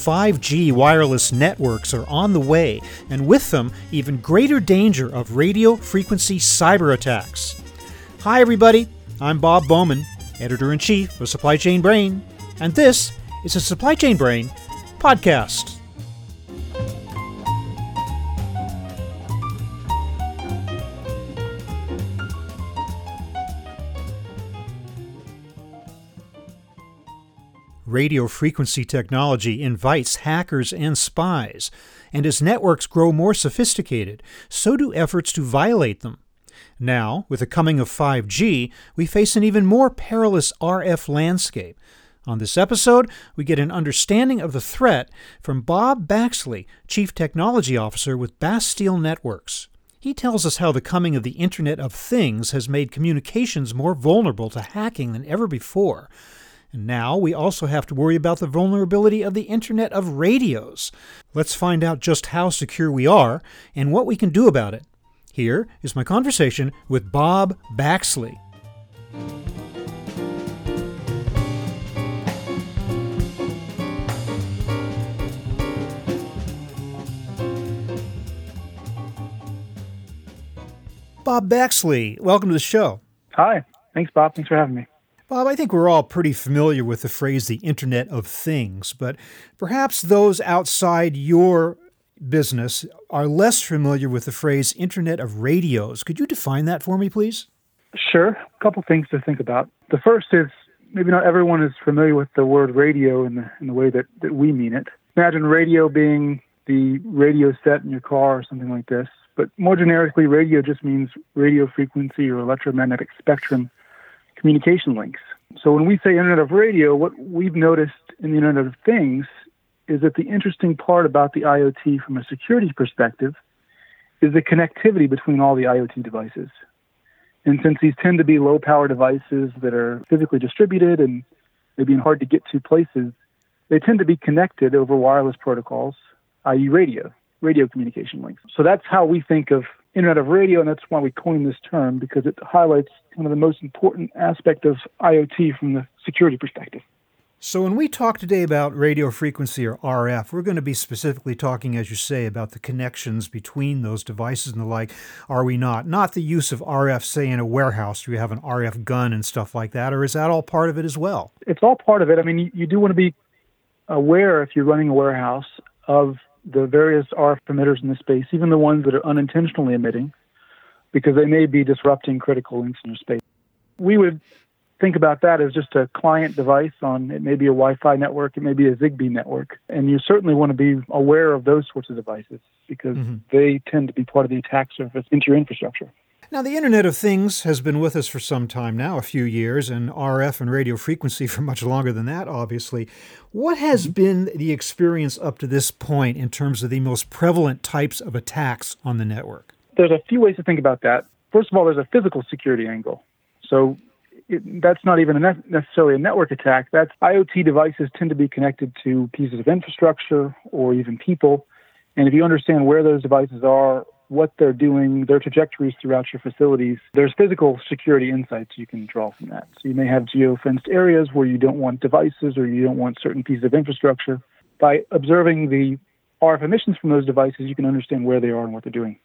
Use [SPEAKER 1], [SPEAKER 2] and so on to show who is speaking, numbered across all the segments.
[SPEAKER 1] 5G wireless networks are on the way, and with them, even greater danger of radio frequency cyber attacks. Hi, everybody. I'm Bob Bowman, editor in chief of Supply Chain Brain, and this is a Supply Chain Brain podcast. Radio frequency technology invites hackers and spies, and as networks grow more sophisticated, so do efforts to violate them. Now, with the coming of 5G, we face an even more perilous RF landscape. On this episode, we get an understanding of the threat from Bob Baxley, Chief Technology Officer with Bastille Networks. He tells us how the coming of the Internet of Things has made communications more vulnerable to hacking than ever before. And now we also have to worry about the vulnerability of the Internet of Radios. Let's find out just how secure we are and what we can do about it. Here is my conversation with Bob Baxley. Bob Baxley, welcome to the show.
[SPEAKER 2] Hi. Thanks, Bob. Thanks for having me.
[SPEAKER 1] Bob, I think we're all pretty familiar with the phrase the Internet of Things, but perhaps those outside your business are less familiar with the phrase Internet of Radios. Could you define that for me, please?
[SPEAKER 2] Sure. A couple things to think about. The first is maybe not everyone is familiar with the word radio in the, in the way that, that we mean it. Imagine radio being the radio set in your car or something like this. But more generically, radio just means radio frequency or electromagnetic spectrum communication links. So when we say Internet of Radio, what we've noticed in the Internet of Things is that the interesting part about the IoT from a security perspective is the connectivity between all the IoT devices. And since these tend to be low power devices that are physically distributed and maybe hard to get to places, they tend to be connected over wireless protocols, i.e., radio, radio communication links. So that's how we think of Internet of Radio, and that's why we coined this term because it highlights kind of the most important aspect of IoT from the security perspective.
[SPEAKER 1] So, when we talk today about radio frequency or RF, we're going to be specifically talking, as you say, about the connections between those devices and the like, are we not? Not the use of RF, say, in a warehouse where you have an RF gun and stuff like that, or is that all part of it as well?
[SPEAKER 2] It's all part of it. I mean, you, you do want to be aware if you're running a warehouse of the various RF emitters in the space, even the ones that are unintentionally emitting, because they may be disrupting critical links in your space. We would think about that as just a client device on it may be a Wi-Fi network, it may be a Zigbee network, and you certainly want to be aware of those sorts of devices because mm-hmm. they tend to be part of the attack surface into your infrastructure.
[SPEAKER 1] Now, the Internet of Things has been with us for some time now, a few years, and RF and radio frequency for much longer than that, obviously. What has mm-hmm. been the experience up to this point in terms of the most prevalent types of attacks on the network?
[SPEAKER 2] There's a few ways to think about that. First of all, there's a physical security angle. So it, that's not even a ne- necessarily a network attack. That's IoT devices tend to be connected to pieces of infrastructure or even people. And if you understand where those devices are what they're doing, their trajectories throughout your facilities. There's physical security insights you can draw from that. So you may have geo-fenced areas where you don't want devices or you don't want certain pieces of infrastructure. By observing the RF emissions from those devices, you can understand where they are and what they're doing.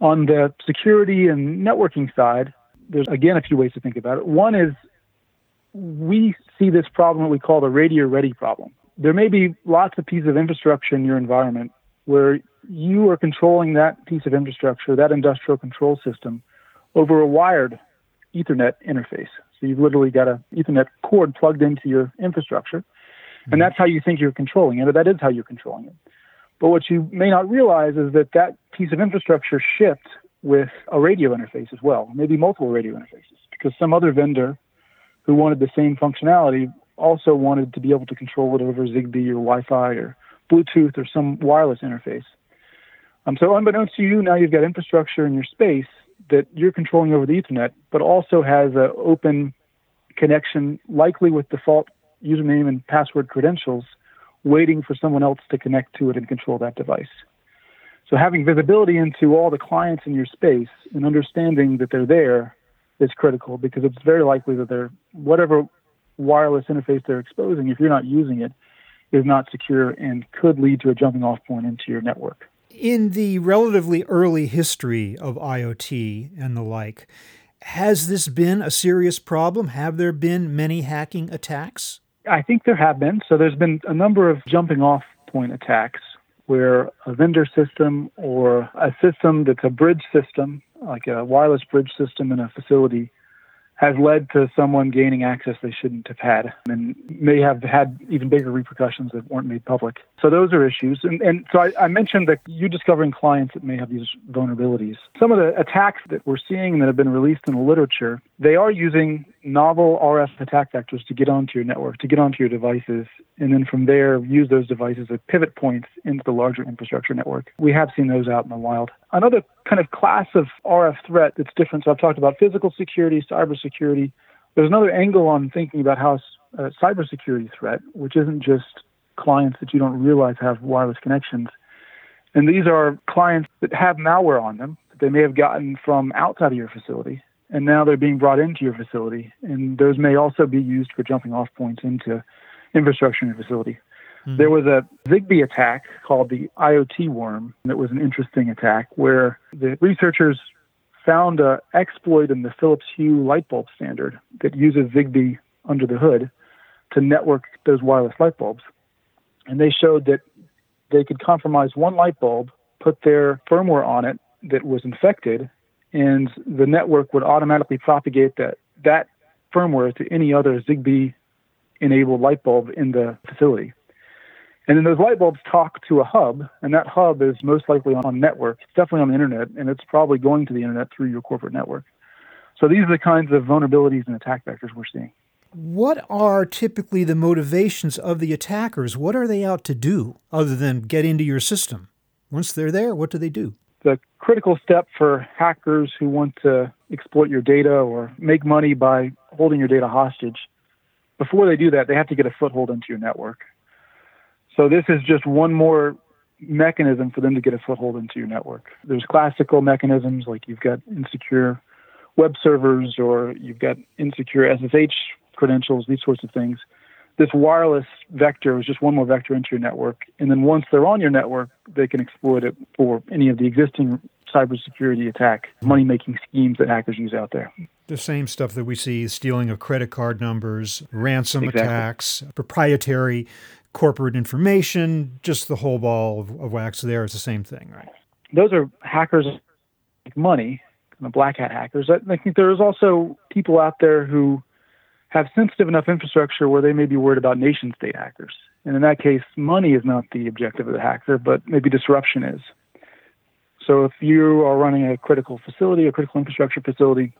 [SPEAKER 2] On the security and networking side, there's again a few ways to think about it. One is we see this problem that we call the radio ready problem. There may be lots of pieces of infrastructure in your environment where you are controlling that piece of infrastructure, that industrial control system, over a wired Ethernet interface. So you've literally got a Ethernet cord plugged into your infrastructure, mm-hmm. and that's how you think you're controlling it, or that is how you're controlling it. But what you may not realize is that that piece of infrastructure shipped with a radio interface as well, maybe multiple radio interfaces, because some other vendor who wanted the same functionality also wanted to be able to control it over Zigbee or Wi-Fi or Bluetooth or some wireless interface. Um, so unbeknownst to you, now you've got infrastructure in your space that you're controlling over the Ethernet, but also has an open connection, likely with default username and password credentials, waiting for someone else to connect to it and control that device. So having visibility into all the clients in your space and understanding that they're there is critical because it's very likely that they're whatever wireless interface they're exposing, if you're not using it, is not secure and could lead to a jumping off point into your network.
[SPEAKER 1] In the relatively early history of IoT and the like, has this been a serious problem? Have there been many hacking attacks?
[SPEAKER 2] I think there have been. So there's been a number of jumping off point attacks where a vendor system or a system that's a bridge system, like a wireless bridge system in a facility, has led to someone gaining access they shouldn't have had and may have had even bigger repercussions that weren't made public. So those are issues. And, and so I, I mentioned that you discovering clients that may have these vulnerabilities. Some of the attacks that we're seeing that have been released in the literature, they are using novel RF attack vectors to get onto your network, to get onto your devices, and then from there use those devices as pivot points into the larger infrastructure network. We have seen those out in the wild. Another kind of class of RF threat that's different. So I've talked about physical security, cybersecurity. There's another angle on thinking about how a uh, cybersecurity threat, which isn't just clients that you don't realize have wireless connections. And these are clients that have malware on them that they may have gotten from outside of your facility. And now they're being brought into your facility. And those may also be used for jumping off points into infrastructure in your facility. Mm-hmm. There was a Zigbee attack called the IoT worm that was an interesting attack where the researchers found an exploit in the Philips Hue light bulb standard that uses Zigbee under the hood to network those wireless light bulbs. And they showed that they could compromise one light bulb, put their firmware on it that was infected, and the network would automatically propagate that, that firmware to any other Zigbee enabled light bulb in the facility. And then those light bulbs talk to a hub, and that hub is most likely on network. It's definitely on the internet, and it's probably going to the internet through your corporate network. So these are the kinds of vulnerabilities and attack vectors we're seeing.
[SPEAKER 1] What are typically the motivations of the attackers? What are they out to do other than get into your system? Once they're there, what do they do?
[SPEAKER 2] The critical step for hackers who want to exploit your data or make money by holding your data hostage, before they do that, they have to get a foothold into your network. So this is just one more mechanism for them to get a foothold into your network. There's classical mechanisms like you've got insecure web servers or you've got insecure SSH credentials, these sorts of things. This wireless vector is just one more vector into your network. And then once they're on your network, they can exploit it for any of the existing cybersecurity attack money making schemes that hackers use out there.
[SPEAKER 1] The same stuff that we see stealing of credit card numbers, ransom exactly. attacks, proprietary corporate information, just the whole ball of, of wax there is the same thing, right?
[SPEAKER 2] Those are hackers make money, the black hat hackers. I think there's also people out there who have sensitive enough infrastructure where they may be worried about nation state hackers. And in that case, money is not the objective of the hacker, but maybe disruption is. So if you are running a critical facility, a critical infrastructure facility,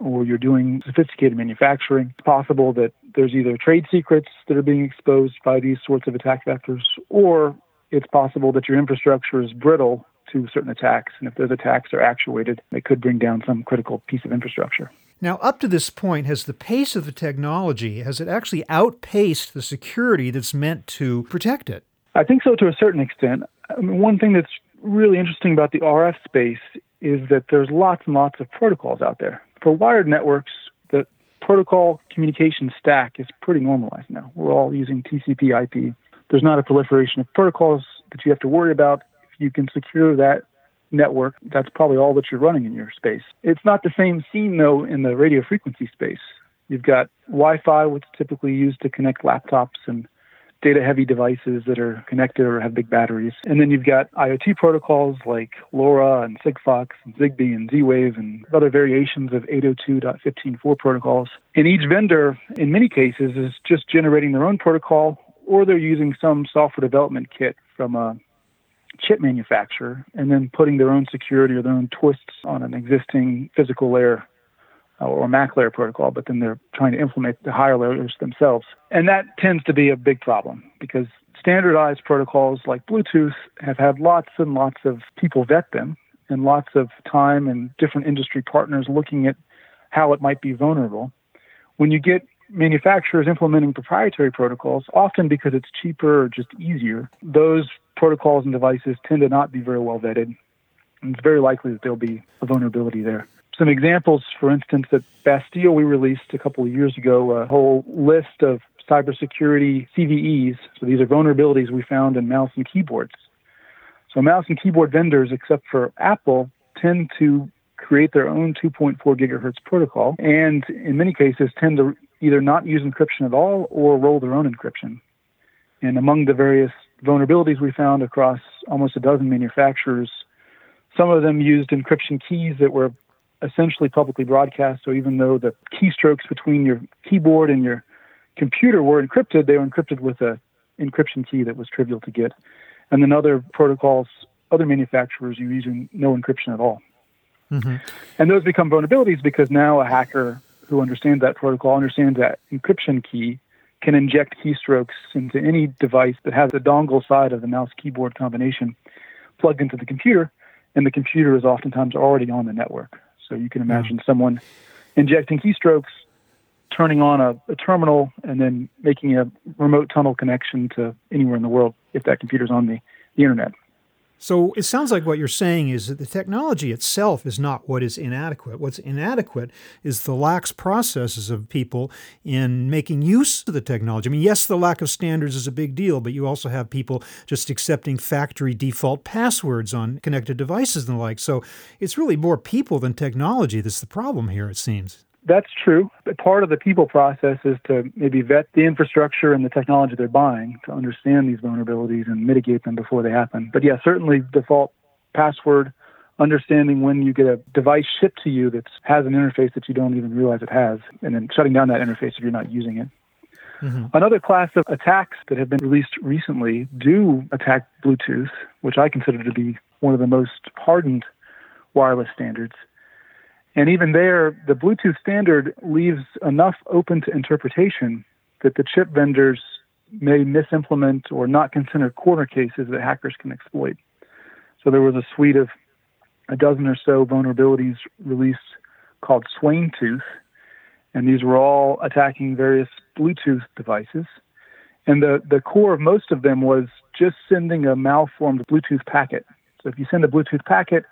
[SPEAKER 2] or you're doing sophisticated manufacturing, it's possible that there's either trade secrets that are being exposed by these sorts of attack vectors, or it's possible that your infrastructure is brittle to certain attacks. And if those attacks are actuated, they could bring down some critical piece of infrastructure.
[SPEAKER 1] Now, up to this point, has the pace of the technology, has it actually outpaced the security that's meant to protect it?
[SPEAKER 2] I think so to a certain extent. I mean, one thing that's really interesting about the RF space is that there's lots and lots of protocols out there for wired networks, the protocol communication stack is pretty normalized now. We're all using TCP IP. There's not a proliferation of protocols that you have to worry about. If you can secure that network, that's probably all that you're running in your space. It's not the same scene, though, in the radio frequency space. You've got Wi Fi, which is typically used to connect laptops and data heavy devices that are connected or have big batteries. And then you've got IoT protocols like LoRa and Sigfox and Zigbee and Z Wave and other variations of 802.15.4 protocols. And each vendor, in many cases, is just generating their own protocol or they're using some software development kit from a chip manufacturer and then putting their own security or their own twists on an existing physical layer or MAC layer protocol, but then they're trying to implement the higher layers themselves. And that tends to be a big problem because standardized protocols like Bluetooth have had lots and lots of people vet them and lots of time and different industry partners looking at how it might be vulnerable. When you get manufacturers implementing proprietary protocols, often because it's cheaper or just easier, those protocols and devices tend to not be very well vetted. And it's very likely that there'll be a vulnerability there some examples, for instance, at Bastille, we released a couple of years ago a whole list of cybersecurity CVEs. So these are vulnerabilities we found in mouse and keyboards. So mouse and keyboard vendors, except for Apple, tend to create their own 2.4 gigahertz protocol and in many cases tend to either not use encryption at all or roll their own encryption. And among the various vulnerabilities we found across almost a dozen manufacturers, some of them used encryption keys that were essentially publicly broadcast. So even though the keystrokes between your keyboard and your computer were encrypted, they were encrypted with a encryption key that was trivial to get. And then other protocols, other manufacturers are using no encryption at all. Mm-hmm. And those become vulnerabilities because now a hacker who understands that protocol understands that encryption key can inject keystrokes into any device that has the dongle side of the mouse keyboard combination plugged into the computer, and the computer is oftentimes already on the network. So you can hmm. imagine yeah. someone injecting keystrokes, turning on a, a, terminal, and then making a remote tunnel connection to anywhere in the world if that computer's on the, the internet.
[SPEAKER 1] So it sounds like what you're saying is that the technology itself is not what is inadequate. What's inadequate is the lax processes of people in making use of the technology. I mean, yes, the lack of standards is a big deal, but you also have people just accepting factory default passwords on connected devices and the like. So it's really more people than technology that's the problem here, it seems.
[SPEAKER 2] That's true. But part of the people process is to maybe vet the infrastructure and the technology they're buying to understand these vulnerabilities and mitigate them before they happen. But yeah, certainly default password, understanding when you get a device shipped to you that has an interface that you don't even realize it has, and then shutting down that interface if you're not using it. Mm-hmm. Another class of attacks that have been released recently do attack Bluetooth, which I consider to be one of the most hardened wireless standards. And even there, the Bluetooth standard leaves enough open to interpretation that the chip vendors may misimplement or not consider corner cases that hackers can exploit. So there was a suite of a dozen or so vulnerabilities released called SweynTooth, and these were all attacking various Bluetooth devices. And the, the core of most of them was just sending a malformed Bluetooth packet. So if you send a Bluetooth packet,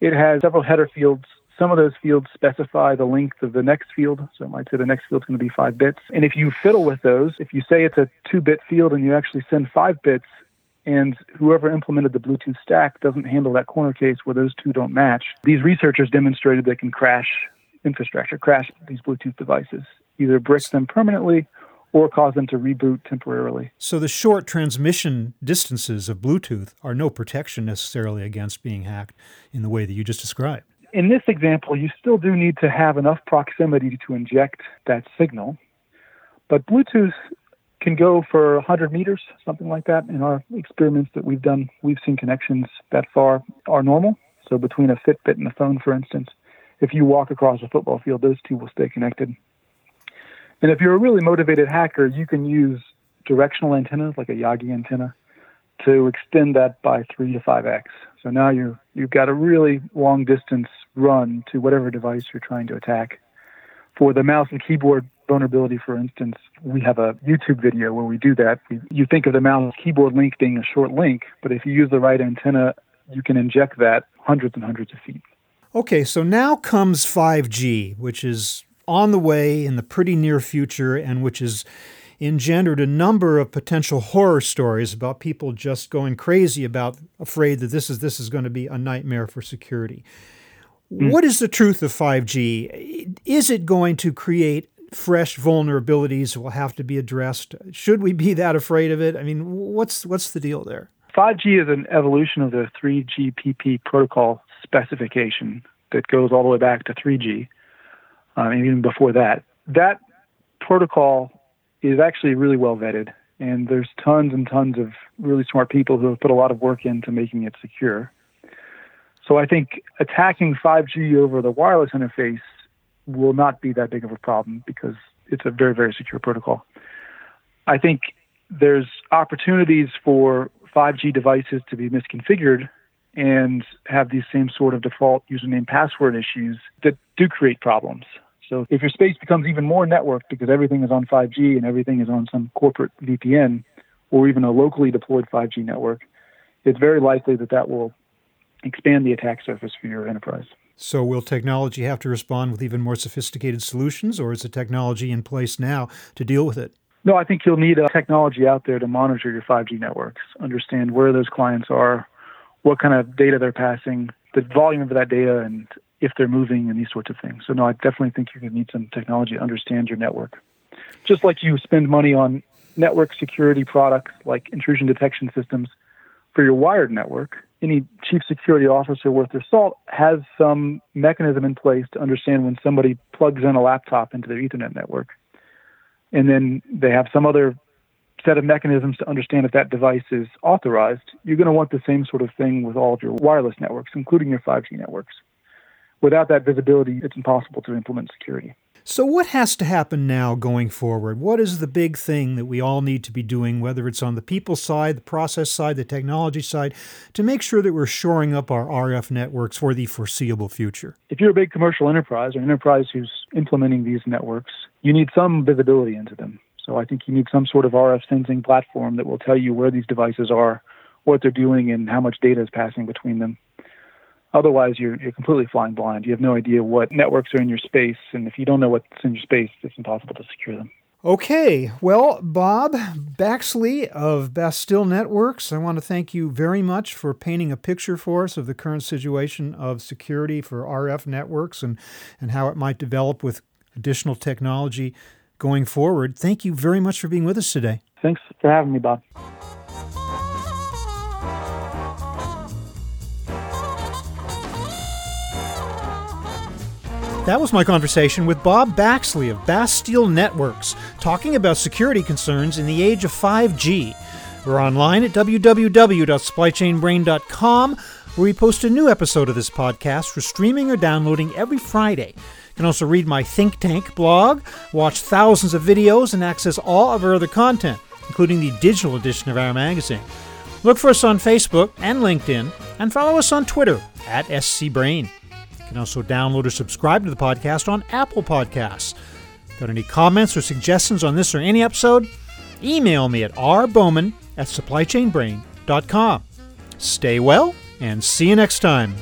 [SPEAKER 2] it has several header fields some of those fields specify the length of the next field. So it might say the next field is going to be five bits. And if you fiddle with those, if you say it's a two bit field and you actually send five bits, and whoever implemented the Bluetooth stack doesn't handle that corner case where those two don't match, these researchers demonstrated they can crash infrastructure, crash these Bluetooth devices, either brick them permanently or cause them to reboot temporarily.
[SPEAKER 1] So the short transmission distances of Bluetooth are no protection necessarily against being hacked in the way that you just described
[SPEAKER 2] in this example, you still do need to have enough proximity to inject that signal. But Bluetooth can go for 100 meters, something like that. In our experiments that we've done, we've seen connections that far are normal. So between a Fitbit and a phone, for instance, if you walk across a football field, those two will stay connected. And if you're a really motivated hacker, you can use directional antennas like a Yagi antenna to extend that by three to five x. So now you you've got a really long distance run to whatever device you're trying to attack. For the mouse and keyboard vulnerability, for instance, we have a YouTube video where we do that. You think of the mouse and keyboard link being a short link, but if you use the right antenna, you can inject that hundreds and hundreds of feet.
[SPEAKER 1] Okay, so now comes 5G, which is on the way in the pretty near future and which is engendered a number of potential horror stories about people just going crazy about afraid that this is this is going to be a nightmare for security. Mm. What is the truth of 5G? Is it going to create fresh vulnerabilities that will have to be addressed? Should we be that afraid of it? I mean, what's what's the deal there?
[SPEAKER 2] 5G is an evolution of the 3GPP protocol specification that goes all the way back to 3G, um, and even before that. That protocol is actually really well vetted, and there's tons and tons of really smart people who have put a lot of work into making it secure. So I think attacking 5G over the wireless interface will not be that big of a problem because it's a very, very secure protocol. I think there's opportunities for 5G devices to be misconfigured and have these same sort of default username password issues that do create problems. So if your space becomes even more networked because everything is on 5G and everything is on some corporate VPN or even a locally deployed 5G network, it's very likely that that will expand the attack surface for your enterprise.
[SPEAKER 1] So, will technology have to respond with even more sophisticated solutions, or is the technology in place now to deal with it?
[SPEAKER 2] No, I think you'll need a technology out there to monitor your 5G networks, understand where those clients are, what kind of data they're passing, the volume of that data, and if they're moving and these sorts of things. So, no, I definitely think you're going to need some technology to understand your network. Just like you spend money on network security products like intrusion detection systems for your wired network, any chief security officer worth their salt has some mechanism in place to understand when somebody plugs in a laptop into their Ethernet network. And then they have some other set of mechanisms to understand if that device is authorized. You're going to want the same sort of thing with all of your wireless networks, including your 5G networks. Without that visibility, it's impossible to implement security.
[SPEAKER 1] So, what has to happen now going forward? What is the big thing that we all need to be doing, whether it's on the people side, the process side, the technology side, to make sure that we're shoring up our RF networks for the foreseeable future?
[SPEAKER 2] If you're a big commercial enterprise or an enterprise who's implementing these networks, you need some visibility into them. So, I think you need some sort of RF sensing platform that will tell you where these devices are, what they're doing, and how much data is passing between them. Otherwise, you're, you're completely flying blind. You have no idea what networks are in your space, and if you don't know what's in your space, it's impossible to secure them.
[SPEAKER 1] Okay, well, Bob Baxley of Bastille Networks, I want to thank you very much for painting a picture for us of the current situation of security for RF networks and, and how it might develop with additional technology going forward. Thank you very much for being with us today.
[SPEAKER 2] Thanks for having me, Bob.
[SPEAKER 1] That was my conversation with Bob Baxley of Bastille Networks, talking about security concerns in the age of 5G. We're online at www.supplychainbrain.com, where we post a new episode of this podcast for streaming or downloading every Friday. You can also read my Think Tank blog, watch thousands of videos, and access all of our other content, including the digital edition of our magazine. Look for us on Facebook and LinkedIn, and follow us on Twitter at SCBrain can also download or subscribe to the podcast on Apple Podcasts. Got any comments or suggestions on this or any episode? Email me at rbowman at supplychainbrain.com. Stay well and see you next time.